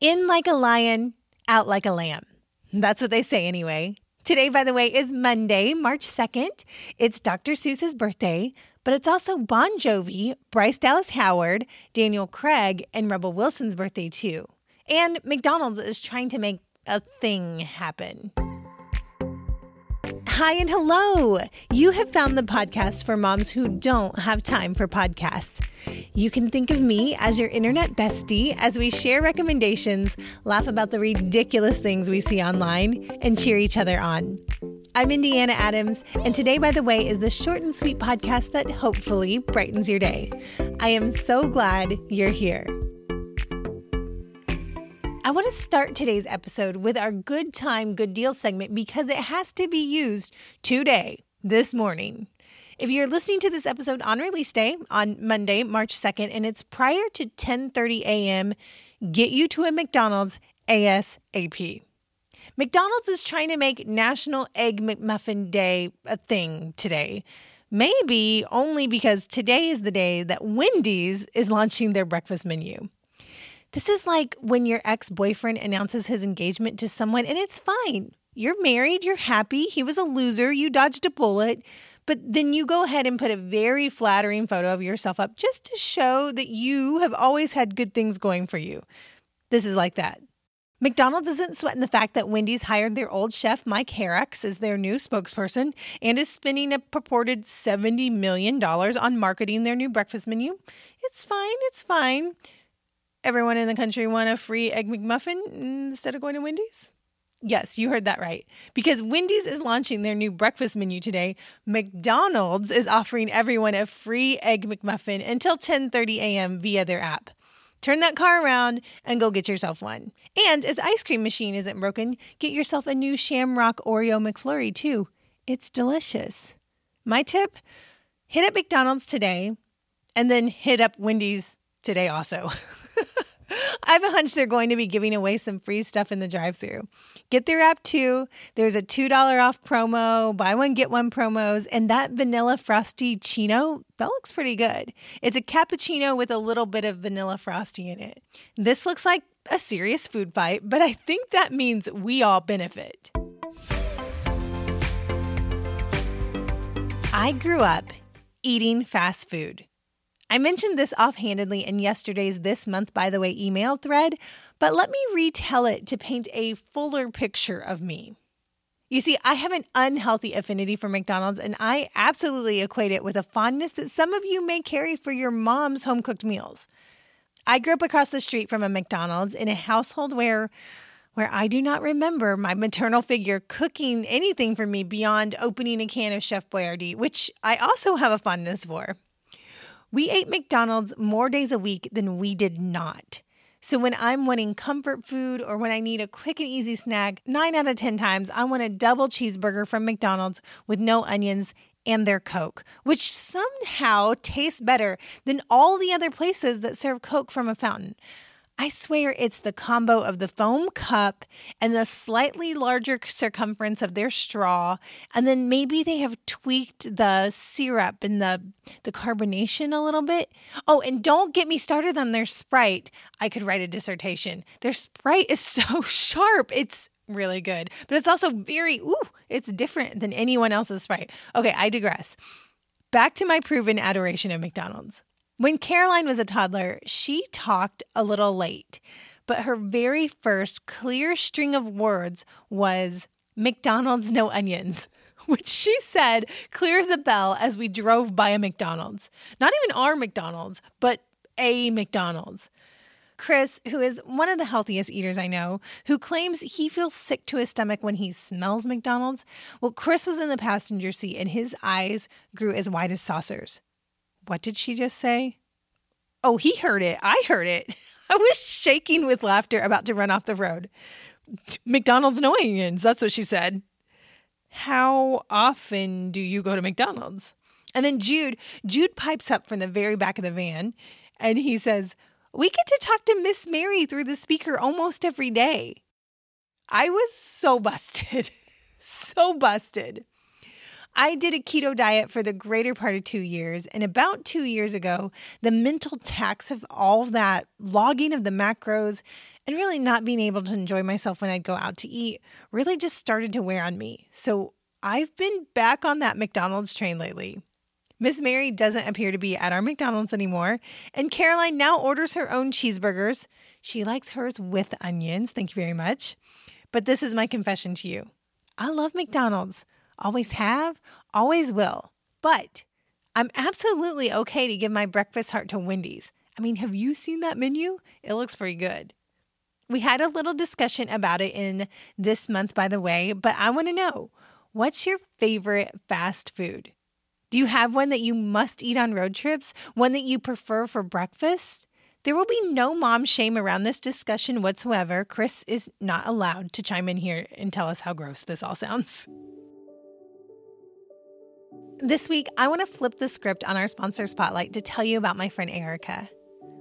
In like a lion, out like a lamb. That's what they say anyway. Today, by the way, is Monday, March 2nd. It's Dr. Seuss's birthday, but it's also Bon Jovi, Bryce Dallas Howard, Daniel Craig, and Rebel Wilson's birthday, too. And McDonald's is trying to make a thing happen. Hi and hello. You have found the podcast for moms who don't have time for podcasts. You can think of me as your internet bestie as we share recommendations, laugh about the ridiculous things we see online, and cheer each other on. I'm Indiana Adams, and today, by the way, is the short and sweet podcast that hopefully brightens your day. I am so glad you're here. I want to start today's episode with our good time, good deal segment because it has to be used today, this morning. If you're listening to this episode on release day on Monday, March 2nd, and it's prior to 10:30 a.m., get you to a McDonald's ASAP. McDonald's is trying to make National Egg McMuffin Day a thing today. Maybe only because today is the day that Wendy's is launching their breakfast menu. This is like when your ex boyfriend announces his engagement to someone and it's fine. You're married, you're happy, he was a loser, you dodged a bullet, but then you go ahead and put a very flattering photo of yourself up just to show that you have always had good things going for you. This is like that. McDonald's isn't sweating the fact that Wendy's hired their old chef Mike Herrick as their new spokesperson and is spending a purported $70 million on marketing their new breakfast menu. It's fine, it's fine everyone in the country want a free Egg McMuffin instead of going to Wendy's? Yes, you heard that right. Because Wendy's is launching their new breakfast menu today, McDonald's is offering everyone a free Egg McMuffin until 10:30 a.m. via their app. Turn that car around and go get yourself one. And if the ice cream machine isn't broken, get yourself a new Shamrock Oreo McFlurry too. It's delicious. My tip, hit up McDonald's today and then hit up Wendy's today also. I have a hunch they're going to be giving away some free stuff in the drive through. Get their app too. There's a $2 off promo, buy one, get one promos, and that vanilla Frosty-ccino, that looks pretty good. It's a cappuccino with a little bit of vanilla frosty in it. This looks like a serious food fight, but I think that means we all benefit. I grew up eating fast food. I mentioned this offhandedly in yesterday's This Month, by the way, email thread, but let me retell it to paint a fuller picture of me. You see, I have an unhealthy affinity for McDonald's, and I absolutely equate it with a fondness that some of you may carry for your mom's home cooked meals. I grew up across the street from a McDonald's in a household where where I do not remember my maternal figure cooking anything for me beyond opening a can of Chef Boyardee, which I also have a fondness for. We ate McDonald's more days a week than we did not. So when I'm wanting comfort food or when I need a quick and easy snack, nine out of 10 times I want a double cheeseburger from McDonald's with no onions and their Coke, which somehow tastes better than all the other places that serve Coke from a fountain. I swear it's the combo of the foam cup and the slightly larger circumference of their straw. And then maybe they have tweaked the syrup and the, the carbonation a little bit. Oh, and don't get me started on their Sprite. I could write a dissertation. Their Sprite is so sharp. It's really good, but it's also very, ooh, it's different than anyone else's Sprite. Okay, I digress. Back to my proven adoration of McDonald's. When Caroline was a toddler, she talked a little late, but her very first clear string of words was McDonald's no onions, which she said clear as a bell as we drove by a McDonald's. Not even our McDonald's, but a McDonald's. Chris, who is one of the healthiest eaters I know, who claims he feels sick to his stomach when he smells McDonald's. Well, Chris was in the passenger seat and his eyes grew as wide as saucers. What did she just say? Oh, he heard it. I heard it. I was shaking with laughter, about to run off the road. McDonald's no onions. That's what she said. How often do you go to McDonald's? And then Jude, Jude pipes up from the very back of the van and he says, We get to talk to Miss Mary through the speaker almost every day. I was so busted. so busted. I did a keto diet for the greater part of two years. And about two years ago, the mental tax of all of that logging of the macros And really, not being able to enjoy myself when I'd go out to eat really just started to wear on me. So I've been back on that McDonald's train lately. Miss Mary doesn't appear to be at our McDonald's anymore, and Caroline now orders her own cheeseburgers. She likes hers with onions. Thank you very much. But this is my confession to you I love McDonald's. Always have, always will. But I'm absolutely okay to give my breakfast heart to Wendy's. I mean, have you seen that menu? It looks pretty good. We had a little discussion about it in this month, by the way, but I want to know what's your favorite fast food? Do you have one that you must eat on road trips? One that you prefer for breakfast? There will be no mom shame around this discussion whatsoever. Chris is not allowed to chime in here and tell us how gross this all sounds. This week, I want to flip the script on our sponsor spotlight to tell you about my friend Erica.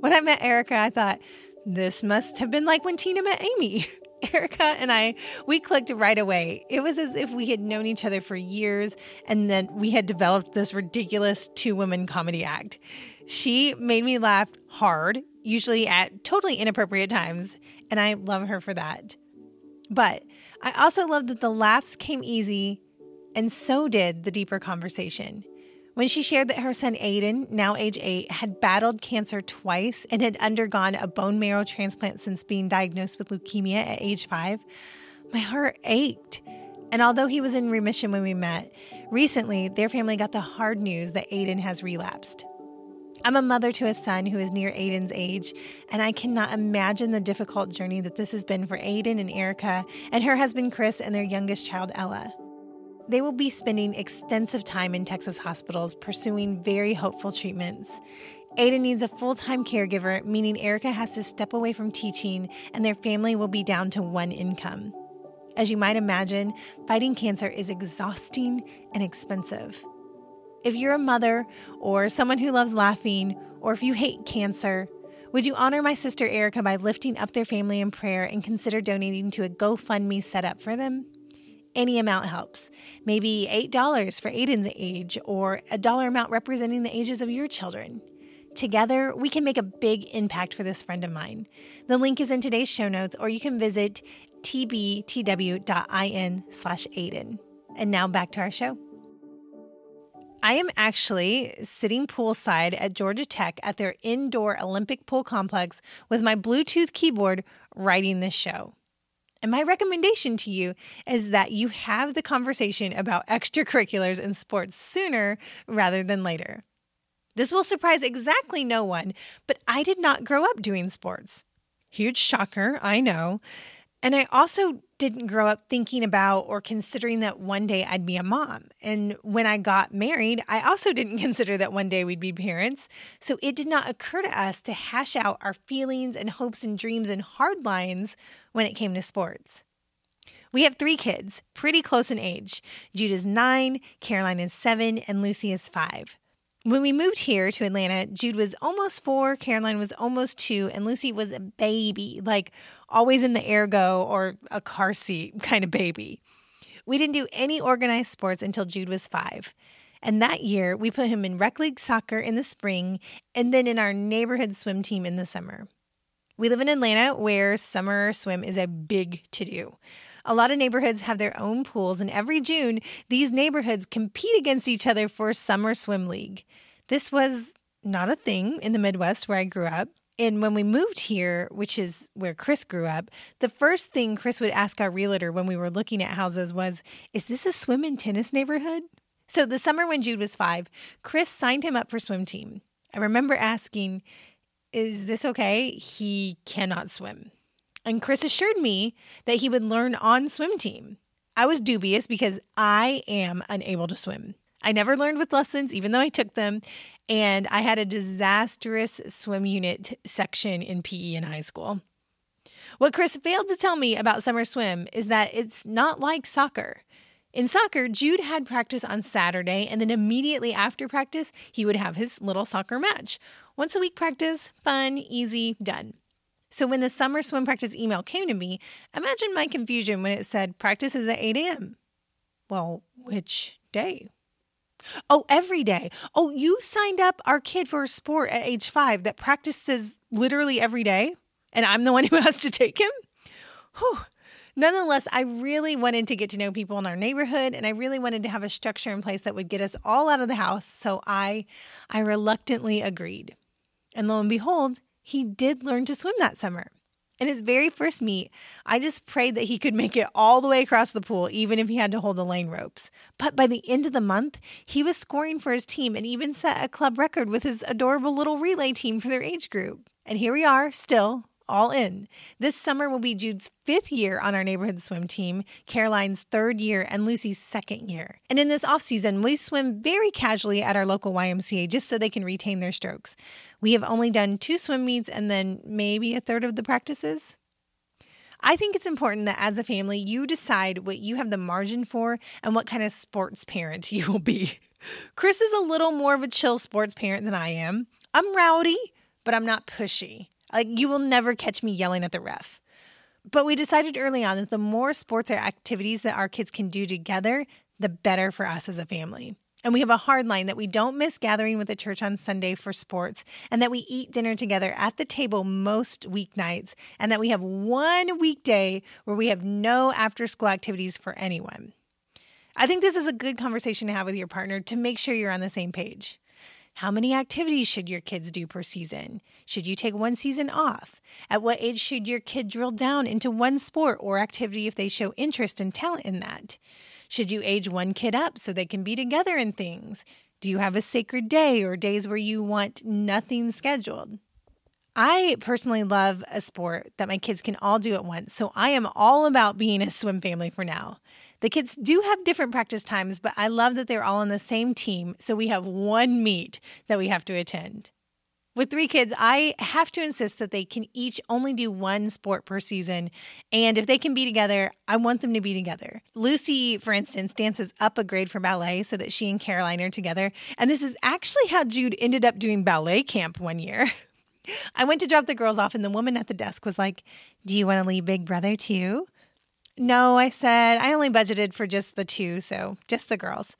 When I met Erica, I thought, this must have been like when Tina met Amy. Erica and I, we clicked right away. It was as if we had known each other for years and then we had developed this ridiculous two women comedy act. She made me laugh hard, usually at totally inappropriate times, and I love her for that. But I also love that the laughs came easy, and so did the deeper conversation. When she shared that her son Aiden, now age eight, had battled cancer twice and had undergone a bone marrow transplant since being diagnosed with leukemia at age five, my heart ached. And although he was in remission when we met, recently their family got the hard news that Aiden has relapsed. I'm a mother to a son who is near Aiden's age, and I cannot imagine the difficult journey that this has been for Aiden and Erica and her husband Chris and their youngest child Ella. They will be spending extensive time in Texas hospitals pursuing very hopeful treatments. Aiden needs a full time caregiver, meaning Erica has to step away from teaching and their family will be down to one income. As you might imagine, fighting cancer is exhausting and expensive. If you're a mother or someone who loves laughing, or if you hate cancer, would you honor my sister Erica by lifting up their family in prayer and consider donating to a GoFundMe set up for them? Any amount helps. Maybe $8 for Aiden's age, or a dollar amount representing the ages of your children. Together, we can make a big impact for this friend of mine. The link is in today's show notes, or you can visit tbtw.in slash Aiden. And now back to our show. I am actually sitting poolside at Georgia Tech at their indoor Olympic pool complex with my Bluetooth keyboard writing this show. And my recommendation to you is that you have the conversation about extracurriculars and sports sooner rather than later. This will surprise exactly no one, but I did not grow up doing sports. Huge shocker, I know. And I also didn't grow up thinking about or considering that one day I'd be a mom. And when I got married, I also didn't consider that one day we'd be parents. So it did not occur to us to hash out our feelings and hopes and dreams and hard lines when it came to sports. We have three kids, pretty close in age. Jude is nine, Caroline is seven, and Lucy is five. When we moved here to Atlanta, Jude was almost four, Caroline was almost two, and Lucy was a baby, like always in the ergo or a car seat kind of baby. We didn't do any organized sports until Jude was five. And that year, we put him in rec league soccer in the spring and then in our neighborhood swim team in the summer. We live in Atlanta where summer swim is a big to do. A lot of neighborhoods have their own pools, and every June, these neighborhoods compete against each other for Summer Swim League. This was not a thing in the Midwest where I grew up. And when we moved here, which is where Chris grew up, the first thing Chris would ask our realtor when we were looking at houses was, Is this a swim and tennis neighborhood? So the summer when Jude was five, Chris signed him up for swim team. I remember asking, Is this okay? He cannot swim. And Chris assured me that he would learn on swim team. I was dubious because I am unable to swim. I never learned with lessons, even though I took them. And I had a disastrous swim unit section in PE in high school. What Chris failed to tell me about summer swim is that it's not like soccer. In soccer, Jude had practice on Saturday, and then immediately after practice, he would have his little soccer match. Once a week practice, fun, easy, done. So when the summer swim practice email came to me, imagine my confusion when it said practice is at 8 a.m. Well, which day? Oh, every day. Oh, you signed up our kid for a sport at age five that practices literally every day? and I'm the one who has to take him. Whew. Nonetheless, I really wanted to get to know people in our neighborhood and I really wanted to have a structure in place that would get us all out of the house. So I I reluctantly agreed. And lo and behold, he did learn to swim that summer. In his very first meet, I just prayed that he could make it all the way across the pool, even if he had to hold the lane ropes. But by the end of the month, he was scoring for his team and even set a club record with his adorable little relay team for their age group. And here we are, still all in. This summer will be Jude's fifth year on our neighborhood swim team, Caroline's third year, and Lucy's second year. And in this off season, we swim very casually at our local YMCA just so they can retain their strokes. We have only done two swim meets and then maybe a third of the practices. I think it's important that as a family, you decide what you have the margin for and what kind of sports parent you will be. Chris is a little more of a chill sports parent than I am. I'm rowdy, but I'm not pushy. Like, you will never catch me yelling at the ref. But we decided early on that the more sports or activities that our kids can do together, the better for us as a family. And we have a hard line that we don't miss gathering with the church on Sunday for sports, and that we eat dinner together at the table most weeknights, and that we have one weekday where we have no after school activities for anyone. I think this is a good conversation to have with your partner to make sure you're on the same page. How many activities should your kids do per season? Should you take one season off? At what age should your kid drill down into one sport or activity if they show interest and talent in that? Should you age one kid up so they can be together in things? Do you have a sacred day or days where you want nothing scheduled? I personally love a sport that my kids can all do at once, so I am all about being a swim family for now. The kids do have different practice times, but I love that they're all on the same team. So we have one meet that we have to attend. With three kids, I have to insist that they can each only do one sport per season. And if they can be together, I want them to be together. Lucy, for instance, dances up a grade for ballet so that she and Caroline are together. And this is actually how Jude ended up doing ballet camp one year. I went to drop the girls off, and the woman at the desk was like, Do you want to leave Big Brother too? No, I said, I only budgeted for just the two, so just the girls.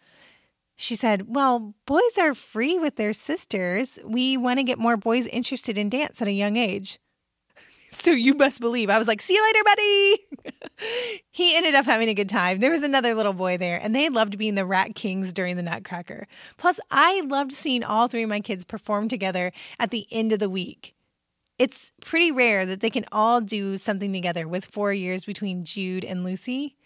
She said, Well, boys are free with their sisters. We want to get more boys interested in dance at a young age. so you must believe. I was like, See you later, buddy. he ended up having a good time. There was another little boy there, and they loved being the Rat Kings during the Nutcracker. Plus, I loved seeing all three of my kids perform together at the end of the week. It's pretty rare that they can all do something together with four years between Jude and Lucy.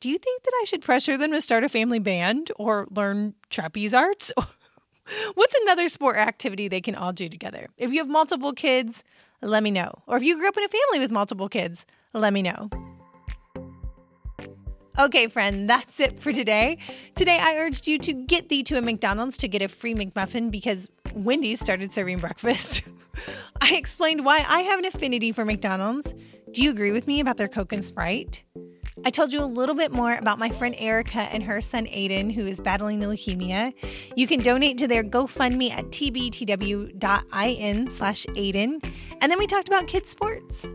Do you think that I should pressure them to start a family band or learn trapeze arts? What's another sport activity they can all do together? If you have multiple kids, let me know. Or if you grew up in a family with multiple kids, let me know. Okay, friend, that's it for today. Today, I urged you to get thee to a McDonald's to get a free McMuffin because Wendy's started serving breakfast. I explained why I have an affinity for McDonald's. Do you agree with me about their Coke and Sprite? I told you a little bit more about my friend Erica and her son Aiden, who is battling leukemia. You can donate to their GoFundMe at tbtw.in slash Aiden. And then we talked about kids' sports.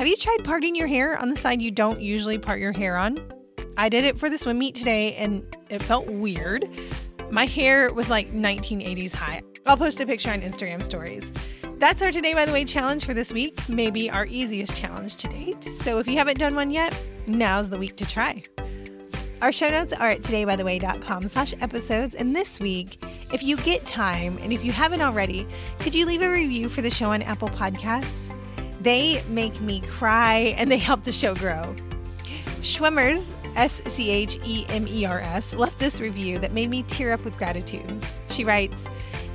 Have you tried parting your hair on the side you don't usually part your hair on? I did it for the swim meet today and it felt weird. My hair was like 1980s high. I'll post a picture on Instagram stories. That's our Today by the Way challenge for this week, maybe our easiest challenge to date. So if you haven't done one yet, now's the week to try. Our show notes are at todaybytheway.com slash episodes. And this week, if you get time and if you haven't already, could you leave a review for the show on Apple Podcasts? They make me cry and they help the show grow. Schwemmers, S C H E M E R S, left this review that made me tear up with gratitude. She writes,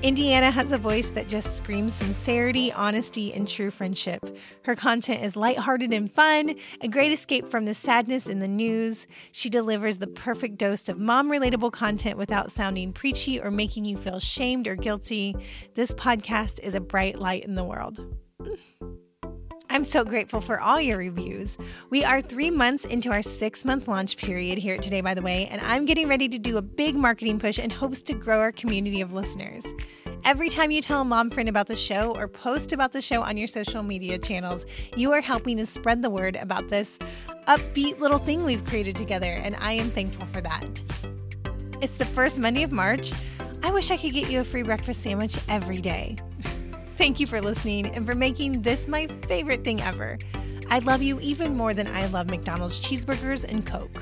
Indiana has a voice that just screams sincerity, honesty, and true friendship. Her content is lighthearted and fun, a great escape from the sadness in the news. She delivers the perfect dose of mom relatable content without sounding preachy or making you feel shamed or guilty. This podcast is a bright light in the world. I'm so grateful for all your reviews. We are three months into our six month launch period here at Today, by the way, and I'm getting ready to do a big marketing push in hopes to grow our community of listeners. Every time you tell a mom friend about the show or post about the show on your social media channels, you are helping to spread the word about this upbeat little thing we've created together, and I am thankful for that. It's the first Monday of March. I wish I could get you a free breakfast sandwich every day. Thank you for listening and for making this my favorite thing ever. I love you even more than I love McDonald's cheeseburgers and Coke.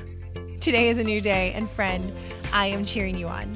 Today is a new day, and friend, I am cheering you on.